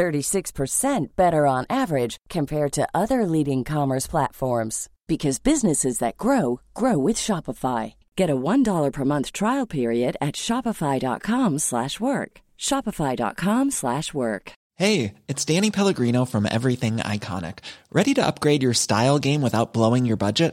36% better on average compared to other leading commerce platforms because businesses that grow grow with Shopify. Get a $1 per month trial period at shopify.com/work. shopify.com/work. Hey, it's Danny Pellegrino from Everything Iconic. Ready to upgrade your style game without blowing your budget?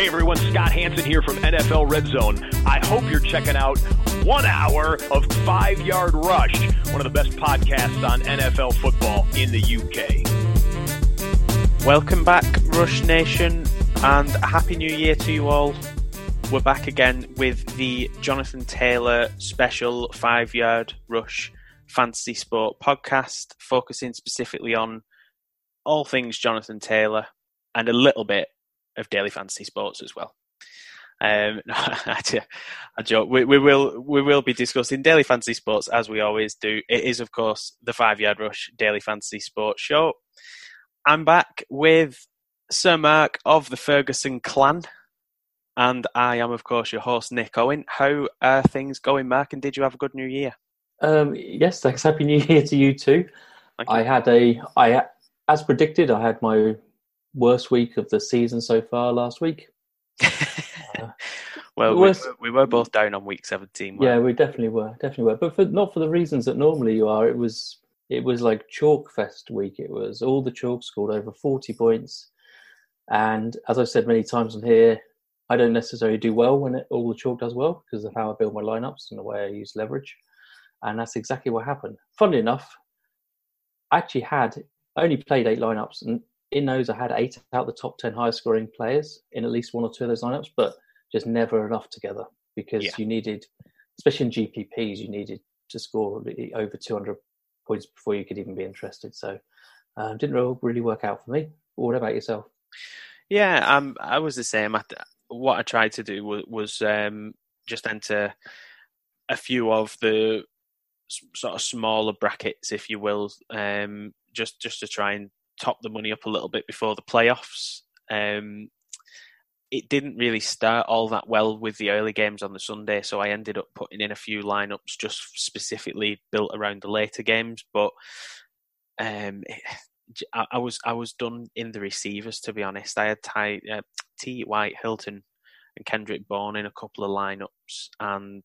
Hey everyone, Scott Hanson here from NFL Red Zone. I hope you're checking out one hour of Five Yard Rush, one of the best podcasts on NFL football in the UK. Welcome back, Rush Nation, and happy new year to you all. We're back again with the Jonathan Taylor special Five Yard Rush Fantasy Sport podcast, focusing specifically on all things Jonathan Taylor and a little bit of daily fantasy sports as well. Um, I, joke. We, we, will we will be discussing daily fantasy sports as we always do. It is, of course, the Five Yard Rush Daily Fantasy Sports Show. I'm back with Sir Mark of the Ferguson clan, and I am, of course, your host Nick Owen. How are things going, Mark? And did you have a good New Year? Um, yes, thanks. Happy New Year to you too. You. I had a I as predicted. I had my worst week of the season so far last week. uh, well, we, we, were both down on week seventeen. Yeah, we definitely were, definitely were, but for, not for the reasons that normally you are. It was it was like chalk fest week. It was all the chalk scored over forty points, and as I've said many times on here, I don't necessarily do well when it, all the chalk does well because of how I build my lineups and the way I use leverage, and that's exactly what happened. Funnily enough, I actually had I only played eight lineups, and in those, I had eight out of the top 10 highest scoring players in at least one or two of those lineups, but just never enough together because yeah. you needed, especially in GPPs, you needed to score over 200 points before you could even be interested. So um, didn't really work out for me. What about yourself? Yeah, um, I was the same. I, what I tried to do was, was um, just enter a few of the sort of smaller brackets, if you will, um, just just to try and top the money up a little bit before the playoffs. Um, it didn't really start all that well with the early games on the Sunday, so I ended up putting in a few lineups just specifically built around the later games. But um, I, I, was I was done in the receivers to be honest. I had Ty, uh, T.Y., Hilton, and Kendrick Bourne in a couple of lineups, and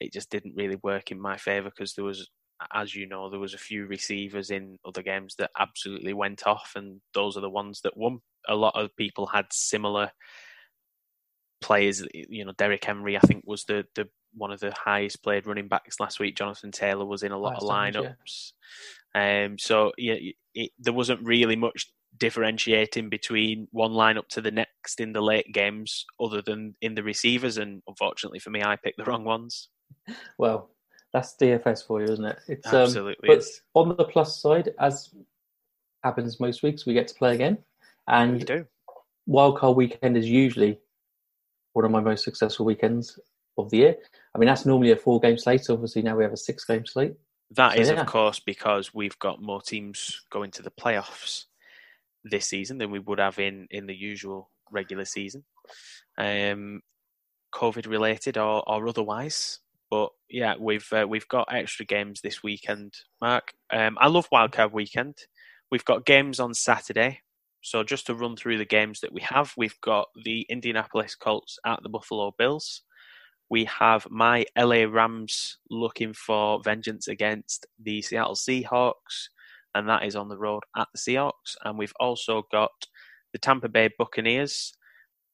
it just didn't really work in my favour because there was as you know, there was a few receivers in other games that absolutely went off, and those are the ones that won. A lot of people had similar players. You know, Derrick Henry, I think, was the the one of the highest played running backs last week. Jonathan Taylor was in a lot of lineups. Yeah. Um, so yeah, it, there wasn't really much differentiating between one lineup to the next in the late games, other than in the receivers. And unfortunately for me, I picked the wrong ones. Well, that's DFS for you, isn't it? It's, um, Absolutely. Um, but on the plus side, as happens most weeks, we get to play again, and wildcard weekend is usually one of my most successful weekends of the year. I mean, that's normally a four game slate. Obviously, now we have a six game slate. That so, is, yeah. of course, because we've got more teams going to the playoffs this season than we would have in, in the usual regular season, um, COVID related or, or otherwise. But yeah, we've uh, we've got extra games this weekend, Mark. Um, I love Wildcard Weekend. We've got games on Saturday. So just to run through the games that we have, we've got the Indianapolis Colts at the Buffalo Bills we have my LA Rams looking for vengeance against the Seattle Seahawks, and that is on the road at the Seahawks. And we've also got the Tampa Bay Buccaneers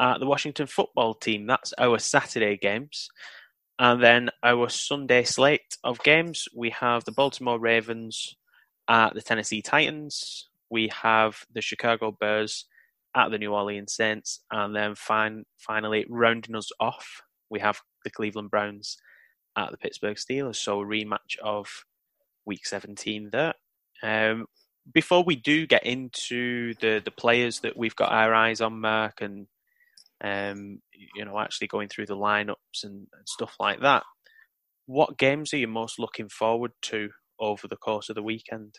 at the Washington football team. That's our Saturday games. And then our Sunday slate of games, we have the Baltimore Ravens at the Tennessee Titans. We have the Chicago Bears at the New Orleans Saints. And then fin- finally, rounding us off, we have the Cleveland Browns at the Pittsburgh Steelers. So a rematch of Week 17 there. Um, before we do get into the the players that we've got our eyes on, Mark, and um, you know, actually going through the lineups and, and stuff like that, what games are you most looking forward to over the course of the weekend?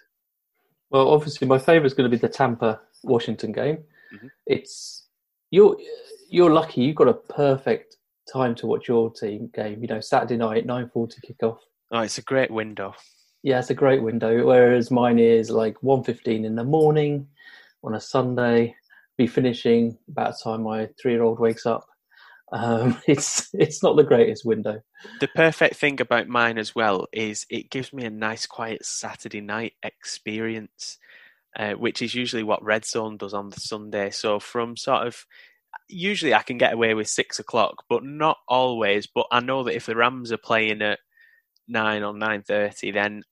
Well, obviously, my favourite is going to be the Tampa Washington game. Mm-hmm. It's you're you're lucky. You've got a perfect time to watch your team game. You know, Saturday night, nine forty kickoff. Oh, it's a great window. Yeah, it's a great window. Whereas mine is like one fifteen in the morning on a Sunday. Be finishing about the time my three year old wakes up. Um, it's it's not the greatest window. The perfect thing about mine as well is it gives me a nice quiet Saturday night experience, uh, which is usually what Red Zone does on the Sunday. So from sort of usually I can get away with six o'clock, but not always. But I know that if the Rams are playing at nine or nine thirty, then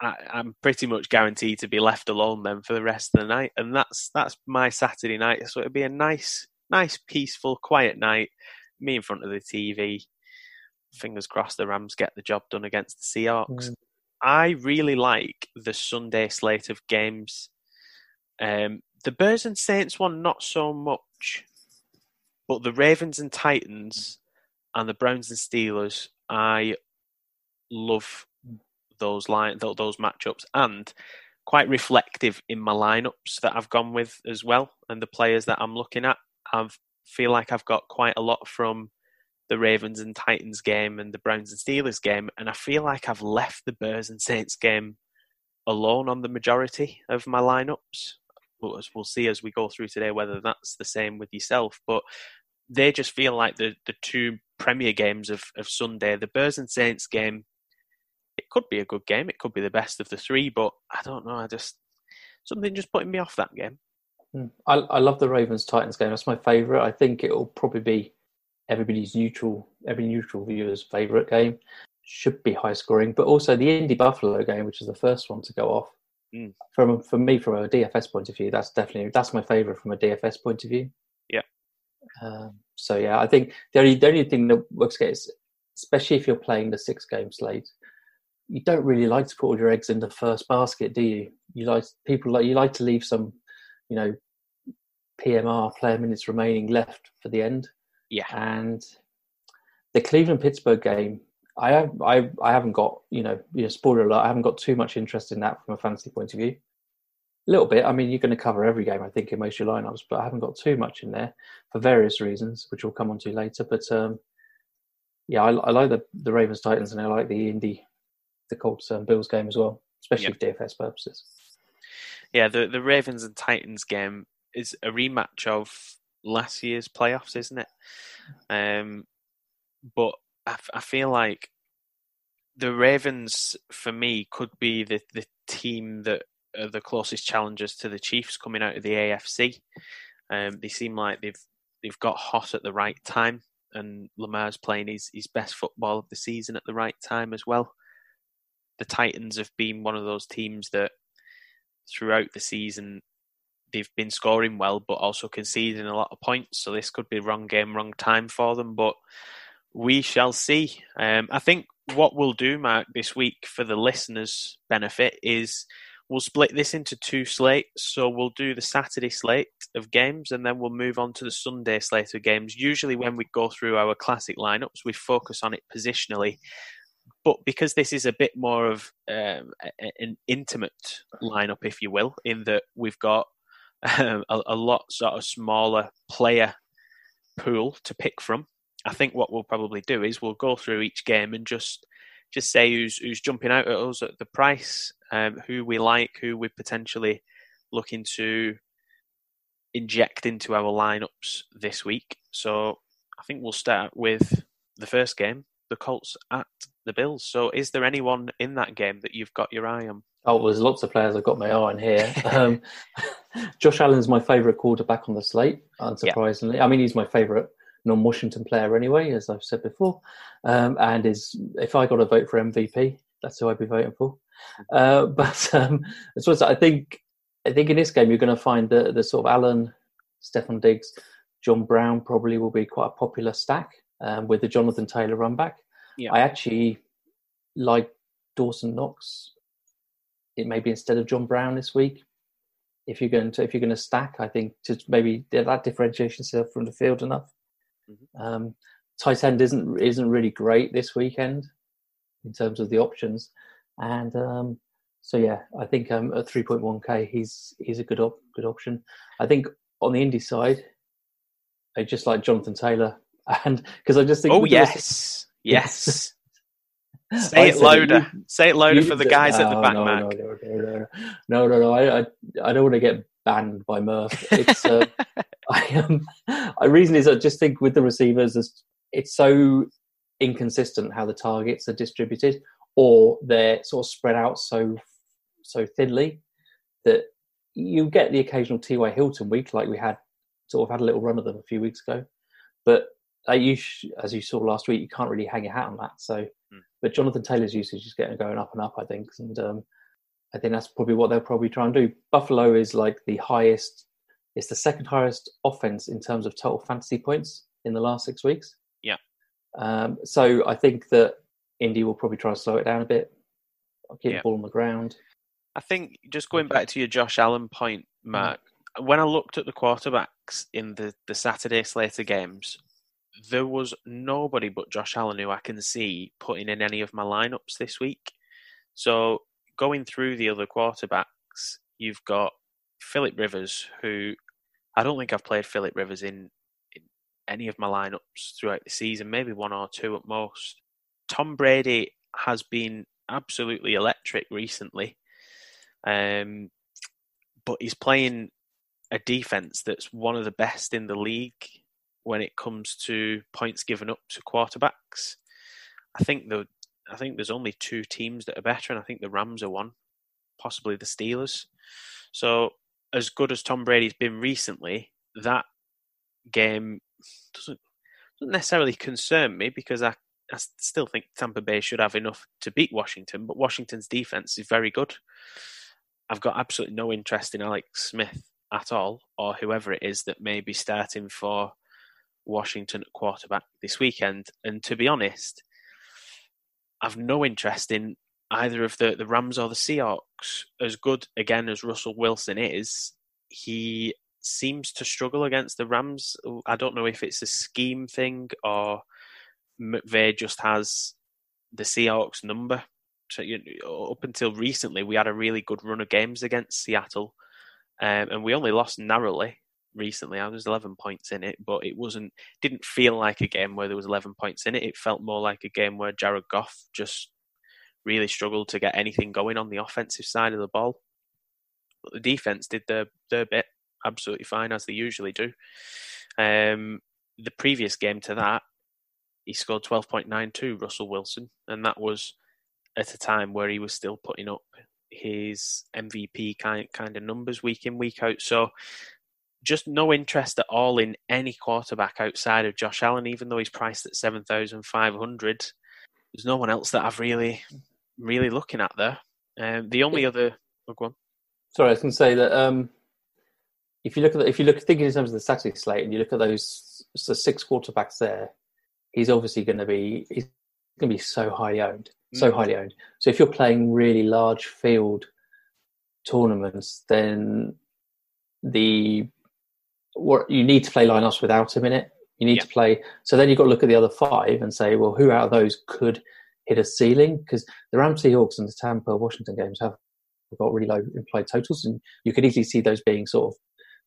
I, am pretty much guaranteed to be left alone then for the rest of the night, and that's that's my Saturday night. So it'll be a nice, nice, peaceful, quiet night. Me in front of the TV. Fingers crossed the Rams get the job done against the Seahawks. Mm. I really like the Sunday slate of games. Um, the Bears and Saints one, not so much. But the Ravens and Titans and the Browns and Steelers, I love those line those matchups and quite reflective in my lineups that I've gone with as well and the players that I'm looking at. I feel like I've got quite a lot from the Ravens and Titans game and the Browns and Steelers game, and I feel like I've left the Bears and Saints game alone on the majority of my lineups. We'll, we'll see as we go through today whether that's the same with yourself. But they just feel like the the two premier games of, of Sunday. The Bears and Saints game, could be a good game. It could be the best of the three, but I don't know. I just something just putting me off that game. Hmm. I, I love the Ravens Titans game. That's my favourite. I think it will probably be everybody's neutral, every neutral viewer's favourite game. Should be high scoring, but also the Indy Buffalo game, which is the first one to go off. Mm. From for me, from a DFS point of view, that's definitely that's my favourite from a DFS point of view. Yeah. Um, so yeah, I think the only the only thing that works against, especially if you're playing the six game slate, you don't really like to put all your eggs in the first basket, do you? You like people like you like to leave some, you know, PMR player minutes remaining left for the end. Yeah. And the Cleveland Pittsburgh game, I have I I haven't got you know you know spoiler alert I haven't got too much interest in that from a fantasy point of view. A little bit. I mean, you're going to cover every game, I think, in most of your lineups, but I haven't got too much in there for various reasons, which we'll come on to later. But um, yeah, I, I, like the, the Ravens Titans and I like the Indy, the Colts and Bills game as well, especially yep. for DFS purposes. Yeah, the the Ravens and Titans game is a rematch of last year's playoffs, isn't it? Um, but I, I feel like the Ravens, for me, could be the, the team that are the closest challengers to the Chiefs coming out of the AFC. Um, they seem like they've they've got hot at the right time, and Lamar's playing his, his best football of the season at the right time as well. The Titans have been one of those teams that throughout the season they've been scoring well, but also conceding a lot of points. So this could be wrong game, wrong time for them. But we shall see. Um, I think what we'll do, Mark, this week for the listeners' benefit is we'll split this into two slates. So we'll do the Saturday slate of games and then we'll move on to the Sunday slate of games. Usually, when we go through our classic lineups, we focus on it positionally. But because this is a bit more of um, an intimate lineup, if you will, in that we've got um, a, a lot sort of smaller player pool to pick from. I think what we'll probably do is we'll go through each game and just just say who's who's jumping out at us at the price, um, who we like, who we're potentially looking to inject into our lineups this week. So I think we'll start with the first game, the Colts at the Bills. So is there anyone in that game that you've got your eye on? Oh, there's lots of players I've got my eye on here. um, Josh Allen's my favourite quarterback on the slate, unsurprisingly. Yeah. I mean, he's my favourite non-Washington player anyway, as I've said before. Um, and is if I got to vote for MVP, that's who I'd be voting for. Uh, but um, as I think, I think in this game you're going to find the the sort of Allen, Stefon Diggs, John Brown probably will be quite a popular stack um, with the Jonathan Taylor run back. Yeah. I actually like Dawson Knox. It may be instead of John Brown this week. If you're going to if you're going to stack, I think to maybe that differentiation from the field enough. Mm-hmm. Um, tight end isn't isn't really great this weekend in terms of the options, and um, so yeah, I think um, at 3.1k he's he's a good op- good option. I think on the Indy side, I just like Jonathan Taylor, and because I just think oh yes, yes. Say it louder. Say it louder for the guys at the back, no, Mac. No, no, no, no, no. I, I, I don't want to get banned by Murph. It's, uh, I um, I reason is I just think with the receivers, it's so inconsistent how the targets are distributed, or they're sort of spread out so so thinly that you get the occasional T.Y. Hilton week, like we had sort of had a little run of them a few weeks ago, but you as you saw last week, you can't really hang your hat on that. So, mm. but Jonathan Taylor's usage is getting going up and up, I think, and um, I think that's probably what they'll probably try and do. Buffalo is like the highest it's the second highest offense in terms of total fantasy points in the last six weeks. Yeah. Um, so I think that Indy will probably try to slow it down a bit, keep yeah. the ball on the ground. I think just going back to your Josh Allen point, mm-hmm. Mark, mm-hmm. when I looked at the quarterbacks in the, the Saturday Slater games, there was nobody but Josh Allen who I can see putting in any of my lineups this week. So going through the other quarterbacks, you've got Philip Rivers, who I don't think I've played Philip Rivers in, in any of my lineups throughout the season, maybe one or two at most. Tom Brady has been absolutely electric recently, um, but he's playing a defense that's one of the best in the league when it comes to points given up to quarterbacks. I think the I think there's only two teams that are better, and I think the Rams are one, possibly the Steelers. So as good as Tom Brady's been recently, that game doesn't doesn't necessarily concern me because I, I still think Tampa Bay should have enough to beat Washington, but Washington's defense is very good. I've got absolutely no interest in Alex Smith at all, or whoever it is that may be starting for Washington quarterback this weekend. And to be honest, I've no interest in either of the, the Rams or the Seahawks, as good again as Russell Wilson is, he seems to struggle against the Rams. I don't know if it's a scheme thing or McVay just has the Seahawks number. So you know, up until recently, we had a really good run of games against Seattle, um, and we only lost narrowly recently. I was 11 points in it, but it wasn't didn't feel like a game where there was 11 points in it. It felt more like a game where Jared Goff just really struggled to get anything going on the offensive side of the ball. But the defense did their their bit absolutely fine as they usually do. Um, the previous game to that, he scored 12.92, Russell Wilson, and that was at a time where he was still putting up his MVP kind kind of numbers week in week out. So just no interest at all in any quarterback outside of Josh Allen, even though he's priced at seven thousand five hundred. There's no one else that I've really, really looking at there. Um, the only other, oh, go on. Sorry, I was going to say that um, if you look at the, if you look thinking in terms of the Saturday slate and you look at those so six quarterbacks there, he's obviously going to be he's going to be so highly owned, so Mm. highly owned. So if you're playing really large field tournaments, then the what you need to play lineups without him in it. You need to play. So then you've got to look at the other five and say, well, who out of those could hit a ceiling? Because the Rams, Seahawks, and the Tampa Washington games have got really low implied totals, and you could easily see those being sort of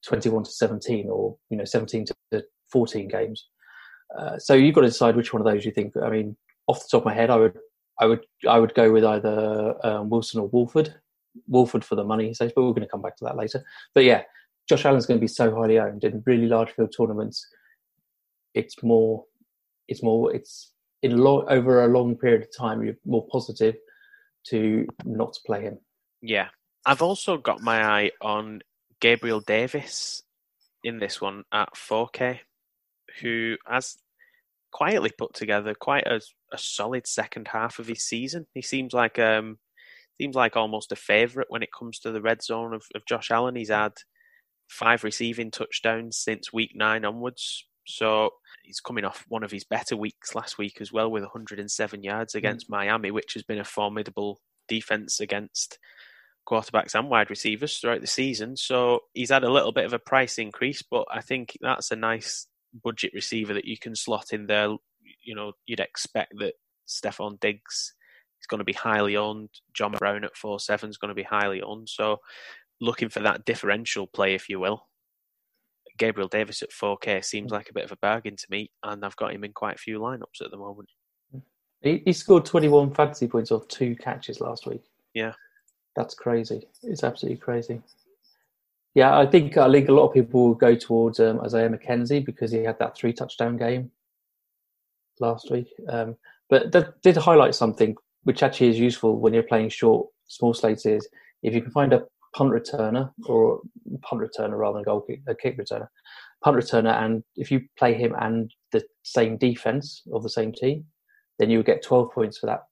21 to 17 or you know 17 to 14 games. Uh, so you've got to decide which one of those you think. I mean, off the top of my head, I would, I would, I would go with either um, Wilson or Wolford. Wolford for the money, he says, but we're going to come back to that later. But yeah, Josh Allen's going to be so highly owned in really large field tournaments. It's more, it's more, it's in lo- over a long period of time. You're more positive to not play him. Yeah. I've also got my eye on Gabriel Davis in this one at 4K, who has quietly put together quite a, a solid second half of his season. He seems like um seems like almost a favourite when it comes to the red zone of, of Josh Allen. He's had five receiving touchdowns since week nine onwards. So he's coming off one of his better weeks last week as well with 107 yards hmm. against Miami, which has been a formidable defense against quarterbacks and wide receivers throughout the season. So he's had a little bit of a price increase, but I think that's a nice budget receiver that you can slot in there. You know, you'd expect that Stefon Diggs is going to be highly owned. John Brown at four seven is going to be highly owned. So looking for that differential play, if you will. Gabriel Davis at 4K seems like a bit of a bargain to me, and I've got him in quite a few lineups at the moment. He, he scored 21 fantasy points off two catches last week. Yeah. That's crazy. It's absolutely crazy. Yeah, I think I think a lot of people will go towards um, Isaiah McKenzie because he had that three touchdown game last week. Um, but that did highlight something which actually is useful when you're playing short, small slates. Is if you can find a punt returner or punt returner rather than goal kick, a kick returner, punt returner, and if you play him and the same defense of the same team, then you would get 12 points for that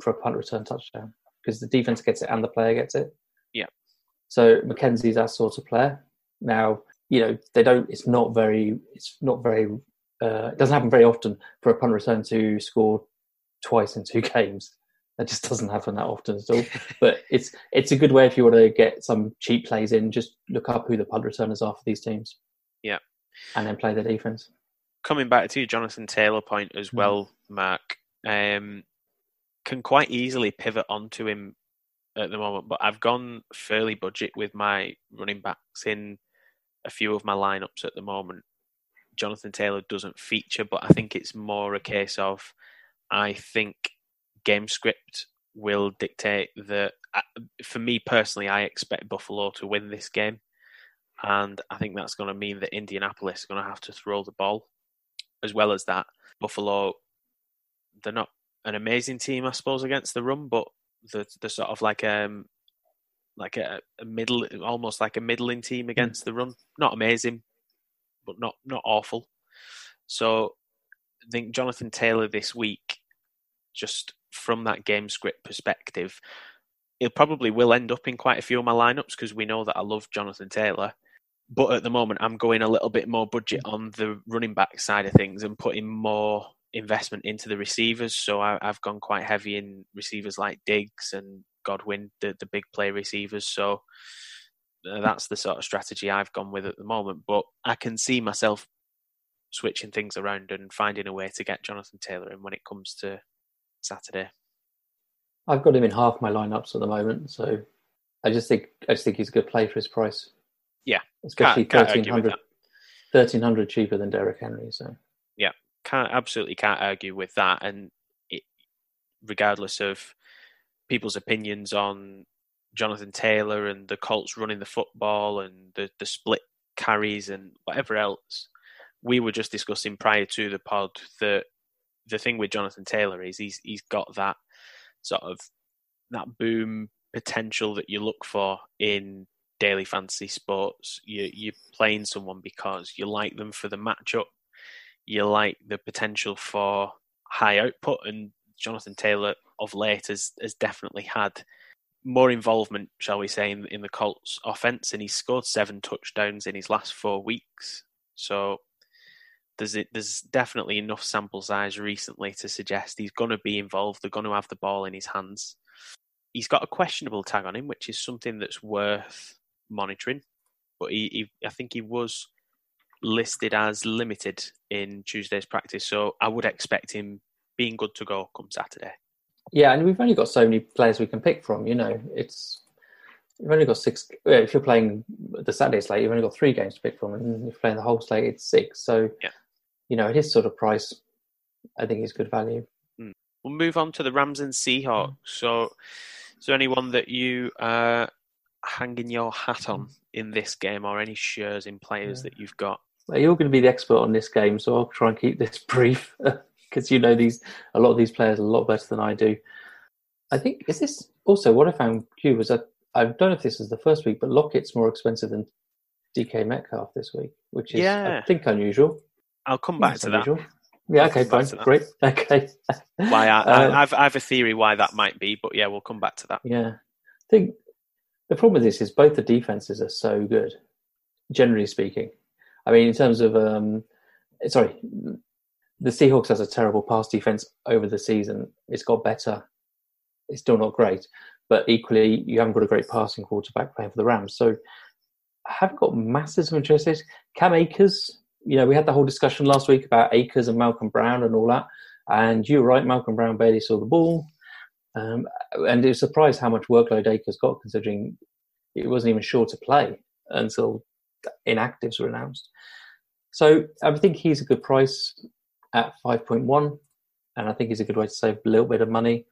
for a punt return touchdown because the defense gets it and the player gets it. Yeah. So McKenzie's that sort of player. Now, you know, they don't. It's not very. It's not very. Uh, it doesn't happen very often for a punt return to score twice in two games. That just doesn't happen that often at all. but it's it's a good way if you want to get some cheap plays in. Just look up who the punt returners are for these teams. Yeah. And then play the defense. Coming back to your Jonathan Taylor point as well, Mark, um, can quite easily pivot onto him at the moment, but I've gone fairly budget with my running backs in a few of my lineups at the moment. Jonathan Taylor doesn't feature, but I think it's more a case of I think game script will dictate that. For me personally, I expect Buffalo to win this game, and I think that's going to mean that Indianapolis is going to have to throw the ball. As well as that, Buffalo, they're not an amazing team, I suppose, against the run, but they're, they're sort of like um like a, a middle, almost like a middling team against the run. Not amazing, but not not awful. So I think Jonathan Taylor this week, just from that game script perspective, it probably will end up in quite a few of my lineups because we know that I love Jonathan Taylor. But at the moment, I'm going a little bit more budget on the running back side of things and putting more investment into the receivers. So I, I've gone quite heavy in receivers like Diggs and Godwin, the, the big play receivers. So uh, that's the sort of strategy I've gone with at the moment. But I can see myself switching things around and finding a way to get Jonathan Taylor in when it comes to Saturday. I've got him in half my lineups at the moment, so I just think I just think he's a good play for his price. Yeah, especially can't, can't 1300, 1300 cheaper than Derrick Henry. So yeah, can't absolutely can't argue with that. And it, regardless of people's opinions on Jonathan Taylor and the Colts running the football and the the split carries and whatever else, we were just discussing prior to the pod that the thing with Jonathan Taylor is he's he's got that sort of that boom potential that you look for in daily fantasy sports, you, you're playing someone because you like them for the matchup, you like the potential for high output, and Jonathan Taylor of late has, has definitely had more involvement, shall we say, in, in the Colts offense, and he's scored seven touchdowns in his last four weeks. So there's there's definitely enough sample size recently to suggest he's going to be involved. They're going to have the ball in his hands. He's got a questionable tag on him, which is something that's worth monitoring. But he, he I think he was listed as limited in Tuesday's practice, so I would expect him being good to go come Saturday. Yeah, and we've only got so many players we can pick from. You know, it's you've only got six. If you're playing the Saturday slate, you've only got three games to pick from, and if you're playing the whole slate, it's six. So, yeah. You know, at his sort of price, I think he's good value. Mm. We'll move on to the Rams and Seahawks. Mm. So, is there anyone that you are hanging your hat on in this game, or any shares in players yeah. that you've got? Well, you're going to be the expert on this game, so I'll try and keep this brief because you know these a lot of these players a lot better than I do. I think is this also what I found cute was that I don't know if this is the first week, but Lockett's more expensive than DK Metcalf this week, which is yeah. I think unusual. I'll come back to unusual. that. Yeah, okay, fine, great, okay. why I, uh, I've I have a theory why that might be, but yeah, we'll come back to that. Yeah, I think the problem with this is both the defenses are so good, generally speaking. I mean, in terms of um, sorry, the Seahawks has a terrible pass defense over the season. It's got better. It's still not great, but equally, you haven't got a great passing quarterback playing for the Rams. So I haven't got masses of interest. Cam Akers, you know, we had the whole discussion last week about Akers and Malcolm Brown and all that. And you're right, Malcolm Brown barely saw the ball. Um, and it was surprised how much workload Akers got, considering it wasn't even sure to play until inactives were announced. So I think he's a good price at 5.1, and I think he's a good way to save a little bit of money.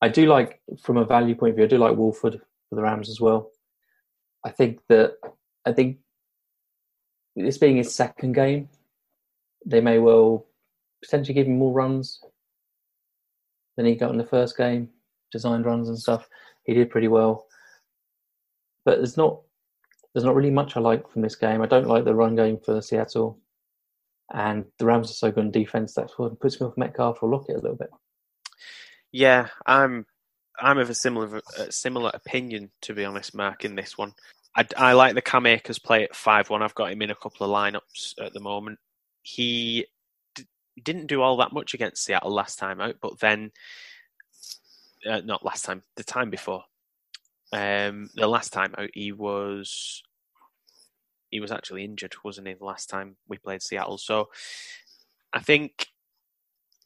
I do like, from a value point of view, I do like Wolford for the Rams as well. I think that I think this being his second game, they may well potentially give him more runs than he got in the first game, designed runs and stuff. He did pretty well, but there's not there's not really much I like from this game. I don't like the run game for Seattle and the Rams are so good in defense that's what puts me off Metcalf or Lockett a little bit. Yeah, I'm I'm of a similar a similar opinion to be honest, Mark. In this one, I, I like the Cam Akers play at five one. I've got him in a couple of lineups at the moment. He d- didn't do all that much against Seattle last time out, but then uh, not last time, the time before. Um, the last time out, he was he was actually injured, wasn't he, the last time we played Seattle? So I think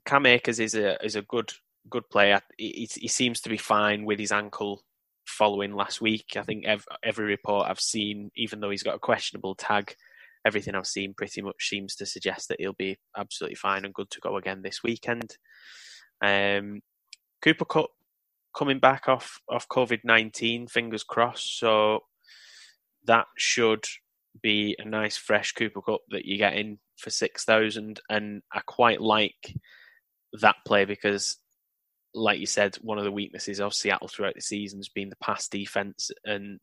Cam Akers is a is a good good player. He, he seems to be fine with his ankle following last week. I think every, every report I've seen, even though he's got a questionable tag, everything I've seen pretty much seems to suggest that he'll be absolutely fine and good to go again this weekend. Um, Cooper Kupp coming back off off COVID nineteen, fingers crossed. So that should be a nice fresh Cooper Kupp that you get in for six thousand, and I quite like that play because, like you said, one of the weaknesses of Seattle throughout the season has been the pass defense, and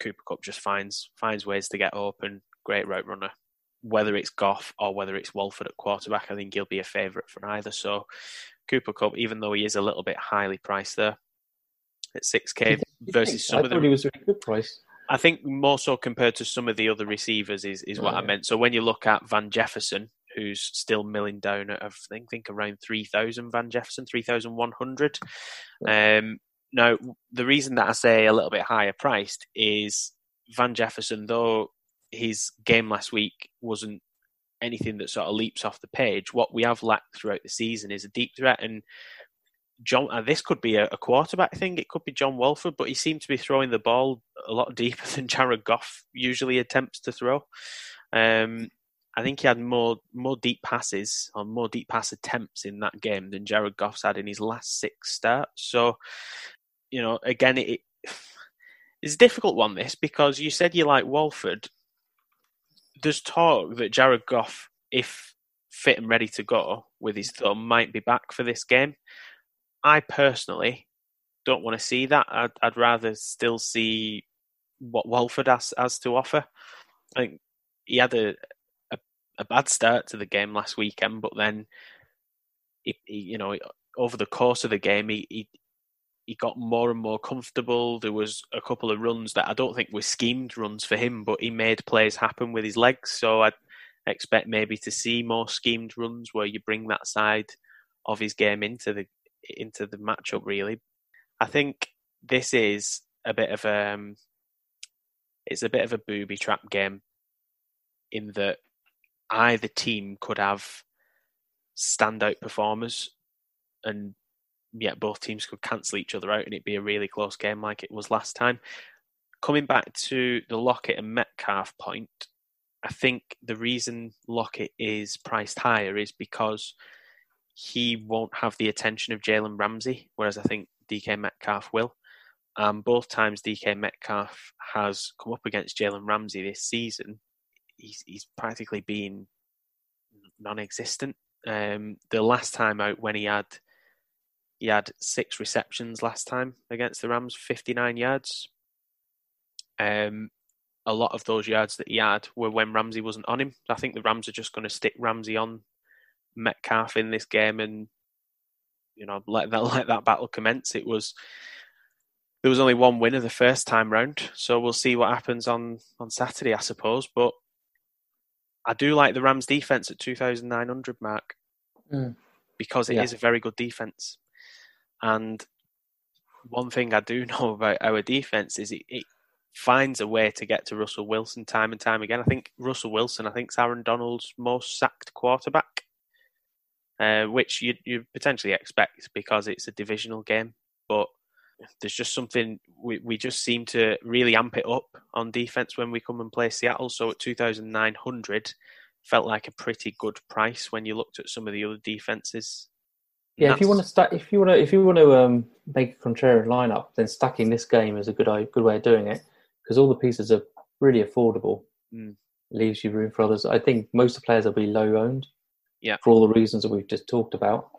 Cooper Kupp just finds finds ways to get open. Great route runner. Whether it's Goff or whether it's Wolford at quarterback, I think he'll be a favourite for either. So Cooper Kupp, even though he is a little bit highly priced there at six K versus some I of them, he was a good price. I think more so compared to some of the other receivers is, is what I meant. So when you look at Van Jefferson, who's still milling down at I think, think around three thousand Van Jefferson, three thousand one hundred. Um, now the reason that I say a little bit higher priced is Van Jefferson, though his game last week wasn't anything that sort of leaps off the page. What we have lacked throughout the season is a deep threat, and John, uh, this could be a, a, quarterback thing. It could be John Wolford, but he seemed to be throwing the ball a lot deeper than Jared Goff usually attempts to throw. Um, I think he had more more deep passes or more deep pass attempts in that game than Jared Goff's had in his last six starts. So, you know, again, it, it's a difficult one. This because you said you like Wolford. There's talk that Jared Goff, if fit and ready to go with his thumb, might be back for this game. I personally don't want to see that. I'd, I'd rather still see what Wolford has has to offer. I think he had a, a, bad start to the game last weekend, but then he, he, you know over the course of the game he, he he got more and more comfortable. There was a couple of runs that I don't think were schemed runs for him, but he made plays happen with his legs. So I expect maybe to see more schemed runs where you bring that side of his game into the into the matchup. Really, I think this is a bit of a um, it's a bit of a booby trap game in that either team could have standout performers and yet both teams could cancel each other out and it'd be a really close game like it was last time. Coming back to the Lockett and Metcalf point, I think the reason Lockett is priced higher is because he won't have the attention of Jalen Ramsey, whereas I think DK Metcalf will. Um, both times DK Metcalf has come up against Jalen Ramsey this season, he's, he's practically been non-existent. Um, the last time out when he had he had six receptions last time against the Rams, 59 yards. Um, a lot of those yards that he had were when Ramsey wasn't on him. I think the Rams are just going to stick Ramsey on Metcalf in this game and you know let that let that battle commence. It was there was only one winner the first time round, so we'll see what happens on on Saturday, I suppose. But I do like the Rams defense at 2,900 mark mm. because it yeah. is a very good defense. And one thing I do know about our defense is it, it, finds a way to get to Russell Wilson time and time again. I think Russell Wilson, I think, is Aaron Donald's most sacked quarterback, uh, which you you potentially expect because it's a divisional game. But there's just something we we just seem to really amp it up on defense when we come and play Seattle. So at 2,900, felt like a pretty good price when you looked at some of the other defenses yeah, if you want to stack, if you want to, if you want to um, make a contrarian lineup, then stacking this game is a good good way of doing it because all the pieces are really affordable. Mm. Leaves you room for others. I think most of the players will be low owned. Yeah. For all the reasons that we've just talked about,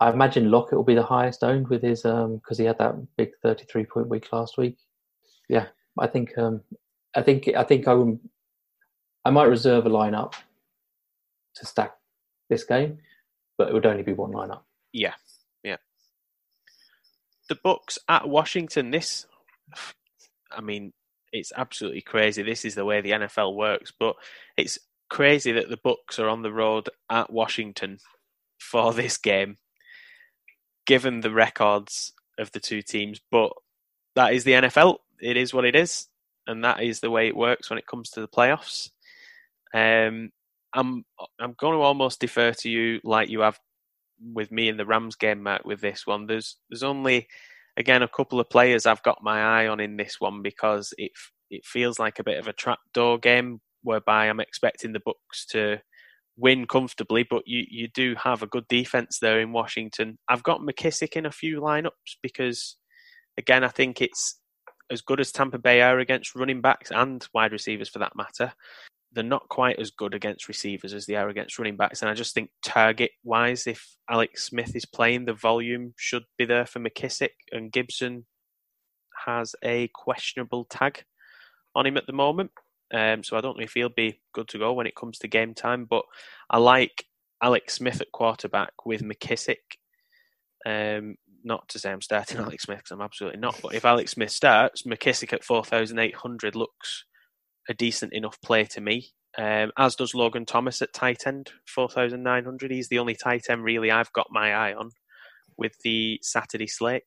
I imagine Lockett will be the highest owned with his um because he had that big thirty three point week last week. Yeah, I think um I think I think I would I might reserve a lineup to stack this game, but it would only be one lineup. Yeah, yeah. The Bucks at Washington. This, I mean, it's absolutely crazy. This is the way the NFL works, but it's crazy that the Bucks are on the road at Washington for this game, given the records of the two teams. But that is the NFL. It is what it is, and that is the way it works when it comes to the playoffs. Um, I'm I'm going to almost defer to you like you have with me in the Rams game, Matt, with this one. There's there's only again a couple of players I've got my eye on in this one because it it feels like a bit of a trapdoor game whereby I'm expecting the Bucks to win comfortably, but you, you do have a good defense there in Washington. I've got McKissic in a few lineups because again I think it's as good as Tampa Bay are against running backs and wide receivers for that matter they're not quite as good against receivers as they are against running backs. And I just think target wise, if Alex Smith is playing, the volume should be there for McKissic. and Gibson has a questionable tag on him at the moment. Um, so I don't know if he'll be good to go when it comes to game time. But I like Alex Smith at quarterback with McKissic. Um, not to say I'm starting Alex Smith because I'm absolutely not. But if Alex Smith starts, McKissic at 4,800 looks a decent enough play to me. Um, as does Logan Thomas at tight end, 4,900. He's the only tight end really I've got my eye on with the Saturday slate.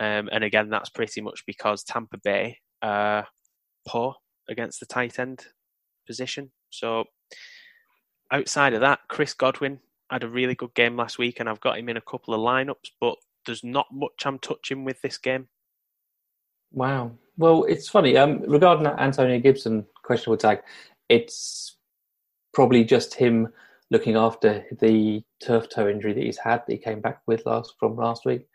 Um, and again, that's pretty much because Tampa Bay are poor against the tight end position. So outside of that, Chris Godwin had a really good game last week, and I've got him in a couple of lineups, but there's not much I'm touching with this game. Wow. Well, it's funny. Um, regarding that Antonio Gibson questionable tag, it's probably just him looking after the turf toe injury that he's had that he came back with last from last week.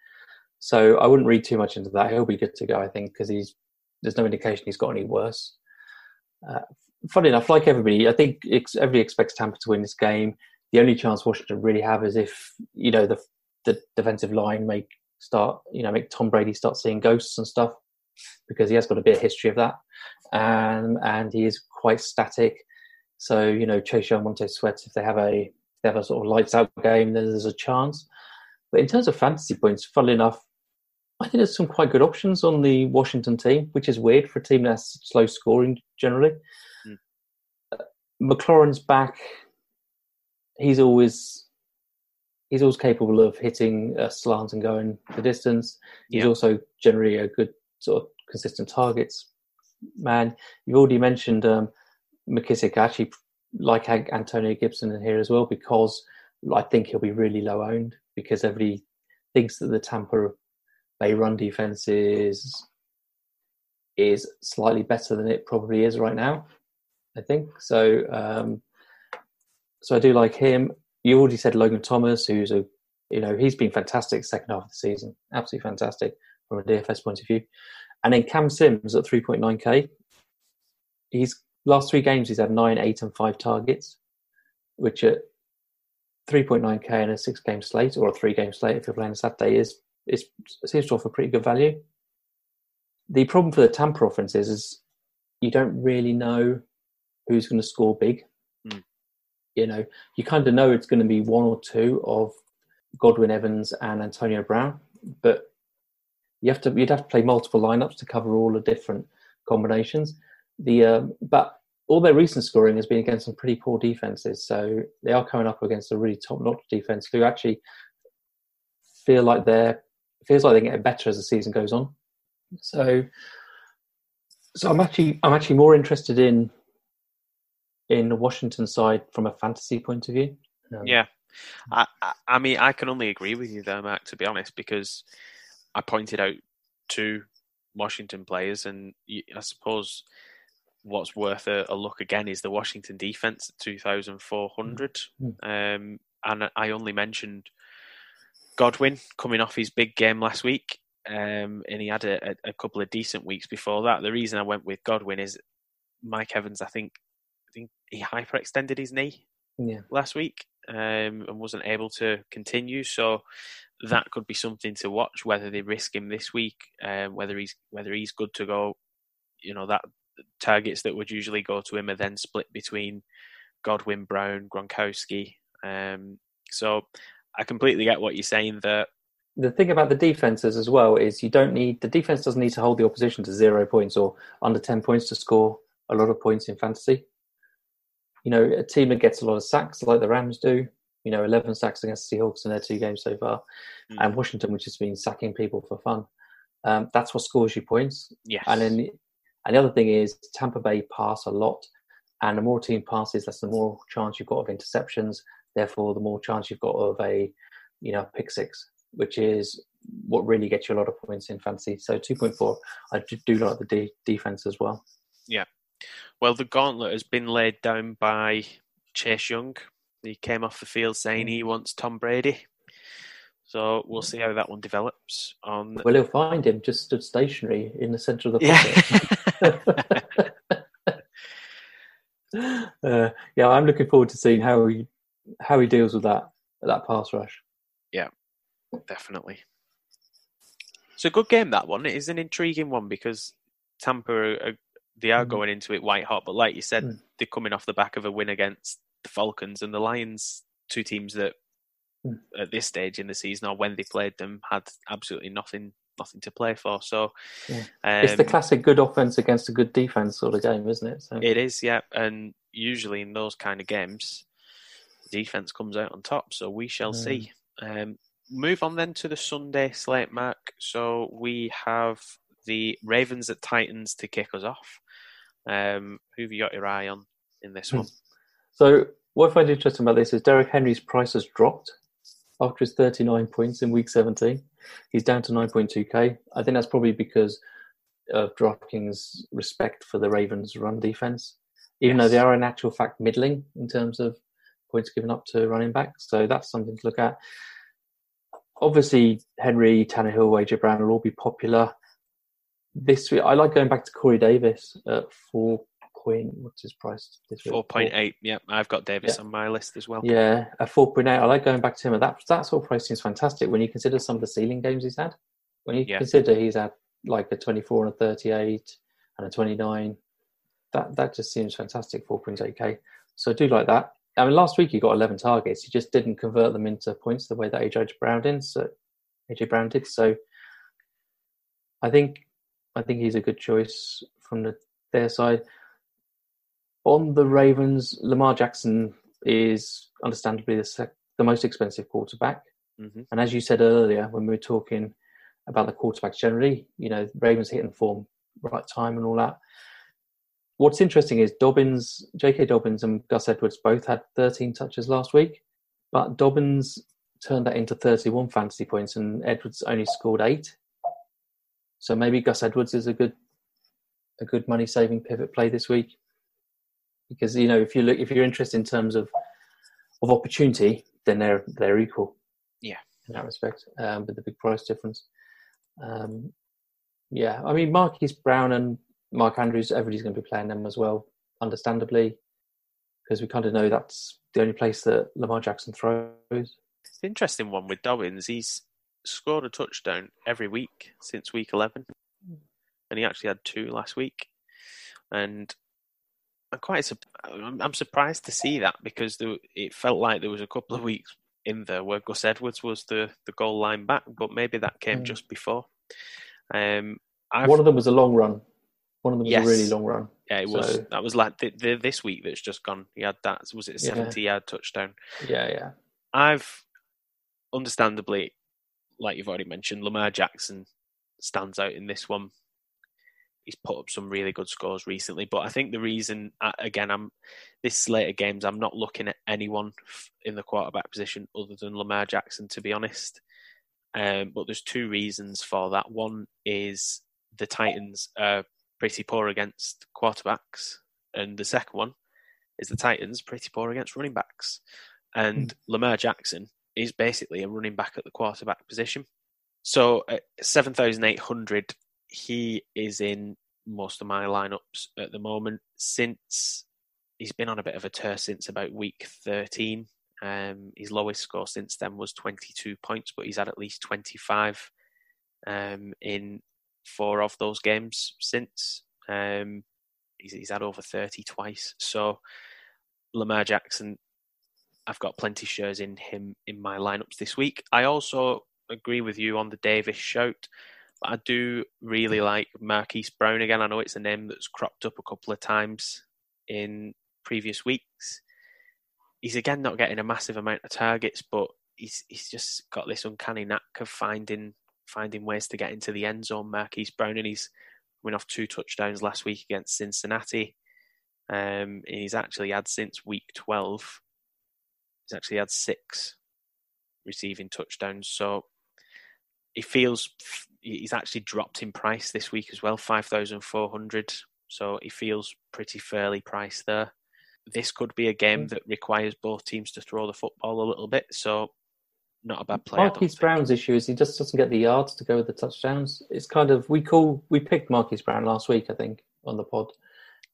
So I wouldn't read too much into that. He'll be good to go, I think, because he's there's no indication he's got any worse. Uh, funny enough, like everybody, I think everybody expects Tampa to win this game. The only chance Washington really have is if you know the the defensive line make start you know make Tom Brady start seeing ghosts and stuff. because he has got a bit of history of that, um, and he is quite static. So you know, Chase Young, Montez Sweat, if they have a if they have a sort of lights out game, then there's a chance. But in terms of fantasy points, funnily enough, I think there's some quite good options on the Washington team, which is weird for a team that's slow scoring generally. Mm. Uh, McLaurin's back. He's always he's always capable of hitting a slant and going the distance. He's yeah. also generally a good sort of consistent targets man. You've already mentioned um, McKissic. I actually like Antonio Gibson in here as well because I think he'll be really low owned because everybody thinks that the Tampa Bay run defenses is slightly better than it probably is right now. I think so. Um, so I do like him. You already said Logan Thomas, who's a you know he's been fantastic second half of the season, absolutely fantastic from a DFS point of view. And then Cam Sims at 3.9k. He's last three games he's had nine, eight, and five targets, which at 3.9k in a six game slate or a three game slate if you're playing a Saturday is is seems to offer pretty good value. The problem for the Tampa offense is, is you don't really know who's going to score big. Mm. You know, you kind of know it's going to be one or two of Godwin Evans and Antonio Brown, but you have to you'd have to play multiple lineups to cover all the different combinations. The um, but all their recent scoring has been against some pretty poor defenses, so they are coming up against a really top-notch defense who actually feel like they're feels like they're getting better as the season goes on. So, so I'm actually I'm actually more interested in in the Washington side from a fantasy point of view. Um, yeah, I, I mean I can only agree with you there, Mark. To be honest, because I pointed out two Washington players, and I suppose what's worth a, a look again is the Washington defense at 2,400. Mm-hmm. Um, and I only mentioned Godwin coming off his big game last week, um, and he had a, a, couple of decent weeks before that. The reason I went with Godwin is Mike Evans. I think I think he hyperextended his knee yeah. last week um, and wasn't able to continue. So that could be something to watch. Whether they risk him this week, um, whether he's whether he's good to go. You know that targets that would usually go to him are then split between Godwin, Brown, Gronkowski. Um, so I completely get what you're saying. That the thing about the defenses as well is you don't need the defense doesn't need to hold the opposition to zero points or under ten points to score a lot of points in fantasy. You know, a team that gets a lot of sacks like the Rams do. You know, eleven sacks against the Seahawks in their two games so far, mm. and Washington, which has been sacking people for fun. Um, that's what scores you points. Yes. And then, and the other thing is Tampa Bay pass a lot, and the more team passes, that's the more chance you've got of interceptions, Therefore, the more chance you've got of a, you know, pick six, which is what really gets you a lot of points in fantasy. So 2.4, I do like the de- defense as well. Yeah. Well, the gauntlet has been laid down by Chase Young. He came off the field saying he wants Tom Brady. So we'll see how that one develops. On well, he'll find him just stood stationary in the centre of the pocket. Yeah. uh, yeah, I'm looking forward to seeing how he how he deals with that that pass rush. Yeah, definitely. It's a good game that one. It is an intriguing one because Tampa are, they are mm. going into it white hot, but like you said, mm. they're coming off the back of a win against the Falcons and the Lions, two teams that mm. at this stage in the season or when they played them had absolutely nothing nothing to play for. So yeah. um, it's the classic good offense against a good defense sort of game, isn't it? So. It is, yeah. And usually in those kind of games, defense comes out on top. So we shall mm. see. Um, move on then to the Sunday slate, Mark. So we have the Ravens at Titans to kick us off. Um, who have you got your eye on in this one? So what I find interesting about this is Derrick Henry's price has dropped after his 39 points in week 17. He's down to 9.2k. I think that's probably because of DraftKings' respect for the Ravens' run defense, even yes. though they are in actual fact middling in terms of points given up to running backs. So that's something to look at. Obviously, Henry, Tannehill, AJ Brown will all be popular. This week, I like going back to Corey Davis at four point. What's his price? Four point eight. Yeah, I've got Davis yeah. on my list as well. Yeah, at four point eight. I like going back to him. At that that sort of price seems fantastic when you consider some of the ceiling games he's had. When you yeah. consider he's had like a 24 and a 38 and a 29. That that just seems fantastic. 4.8k. So I do like that. I mean, last week he got 11 targets. He just didn't convert them into points the way that AJ Brown did. So AJ Brown did. So I think I think he's a good choice from the, their side. On the Ravens, Lamar Jackson is understandably the, sec- the most expensive quarterback. Mm-hmm. And as you said earlier, when we were talking about the quarterbacks generally, you know, Ravens hitting form, right time, and all that. What's interesting is Dobbins, J.K. Dobbins, and Gus Edwards both had 13 touches last week, but Dobbins turned that into 31 fantasy points, and Edwards only scored eight. So maybe Gus Edwards is a good, a good money saving pivot play this week, because you know if you look if you're interested in terms of of opportunity, then they're they're equal. Yeah, in that respect, um, with the big price difference. Um, yeah, I mean Marquise Brown and Mark Andrews, everybody's going to be playing them as well, understandably, because we kind of know that's the only place that Lamar Jackson throws. It's an interesting one with Dobbins. He's scored a touchdown every week since week 11, and he actually had two last week. And I'm quite I'm surprised to see that because there, it felt like there was a couple of weeks in there where Gus Edwards was the, the goal line back, but maybe that came mm. just before. Um, One of them was a long run. One of them was yes. a really long run. Yeah, it so. was. That was like the, the, this week that's just gone. He had that. Was it a seventy yeah. yard touchdown? Yeah, yeah. I've understandably, like you've already mentioned, Lamar Jackson stands out in this one. He's put up some really good scores recently, but I think the reason, again, I'm this slate of games, I'm not looking at anyone in the quarterback position other than Lamar Jackson, to be honest. Um, but there's two reasons for that. One is the Titans are pretty poor against quarterbacks, and the second one is the Titans pretty poor against running backs. And mm. Lamar Jackson is basically a running back at the quarterback position. So at 7,800, he is in most of my lineups at the moment since he's been on a bit of a tear since about week 13. Um, his lowest score since then was 22 points, but he's had at least 25 um, in four of those games since. Um, he's, he's had over 30 twice. So Lamar Jackson, I've got plenty shares in him in my lineups this week. I also agree with you on the Davis shout. I do really like Marquise Brown again. I know it's a name that's cropped up a couple of times in previous weeks. He's again not getting a massive amount of targets, but he's he's just got this uncanny knack of finding finding ways to get into the end zone. Marquise Brown, and he's coming off two touchdowns last week against Cincinnati. Um, he's actually had since week 12, he's actually had six receiving touchdowns. So he feels he's actually dropped in price this week as well, 5,400. So he feels pretty fairly priced there. This could be a game mm. that requires both teams to throw the football a little bit. So not a bad player. Marquise Brown's issue is he just doesn't get the yards to go with the touchdowns. It's kind of we call we picked Marquise Brown last week, I think, on the pod,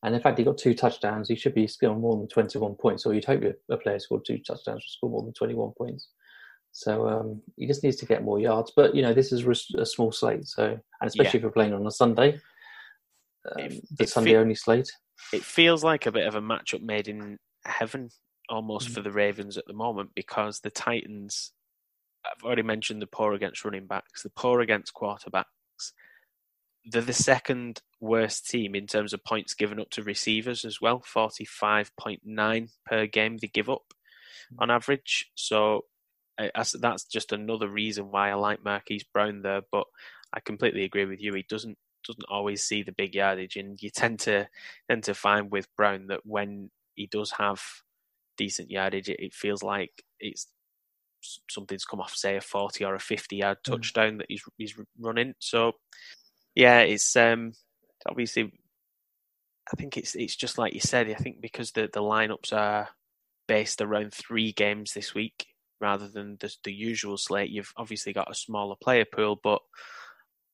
and in fact he got two touchdowns. He should be scoring more than twenty one points, or you'd hope a player scored two touchdowns would score more than twenty one points. So um, he just needs to get more yards. But you know, this is a small slate, so and especially yeah. if you're playing on a Sunday, um, it, the Sunday fe- only slate. It feels like a bit of a matchup made in heaven almost mm-hmm. for the Ravens at the moment because the Titans I've already mentioned the poor against running backs, the poor against quarterbacks. They're the second worst team in terms of points given up to receivers as well, 45.9 per game they give up hmm. on average. So that's just another reason why I like Marquise Brown there. But I completely agree with you. He doesn't doesn't always see the big yardage, and you tend to tend to find with Brown that when he does have decent yardage, it, it feels like it's something's come off, say a forty or a fifty yard mm. touchdown that he's he's running. So yeah, it's um obviously I think it's it's just like you said. I think because the the lineups are based around three games this week rather than the the usual slate. You've obviously got a smaller player pool, but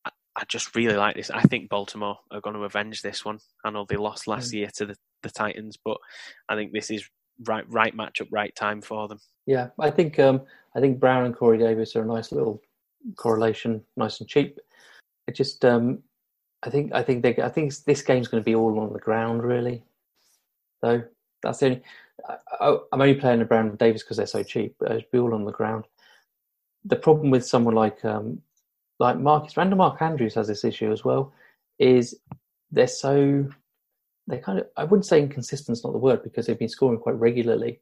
I, I just really like this. I think Baltimore are going to avenge this one. I know they lost last mm. year to the, the Titans, but I think this is right right matchup, right time for them. Yeah, I think um, I think Brown and Corey Davis are a nice little correlation, nice and cheap. it just um, I think I think they I think this game's going to be all on the ground really. Though that's the only. I, am only playing the Brown and Davis because they're so cheap, but it'll be all on the ground. The problem with someone like um, like Marcus Randall Mark Andrews has this issue as well, is they're so they kind of I wouldn't say inconsistent is not the word because they've been scoring quite regularly,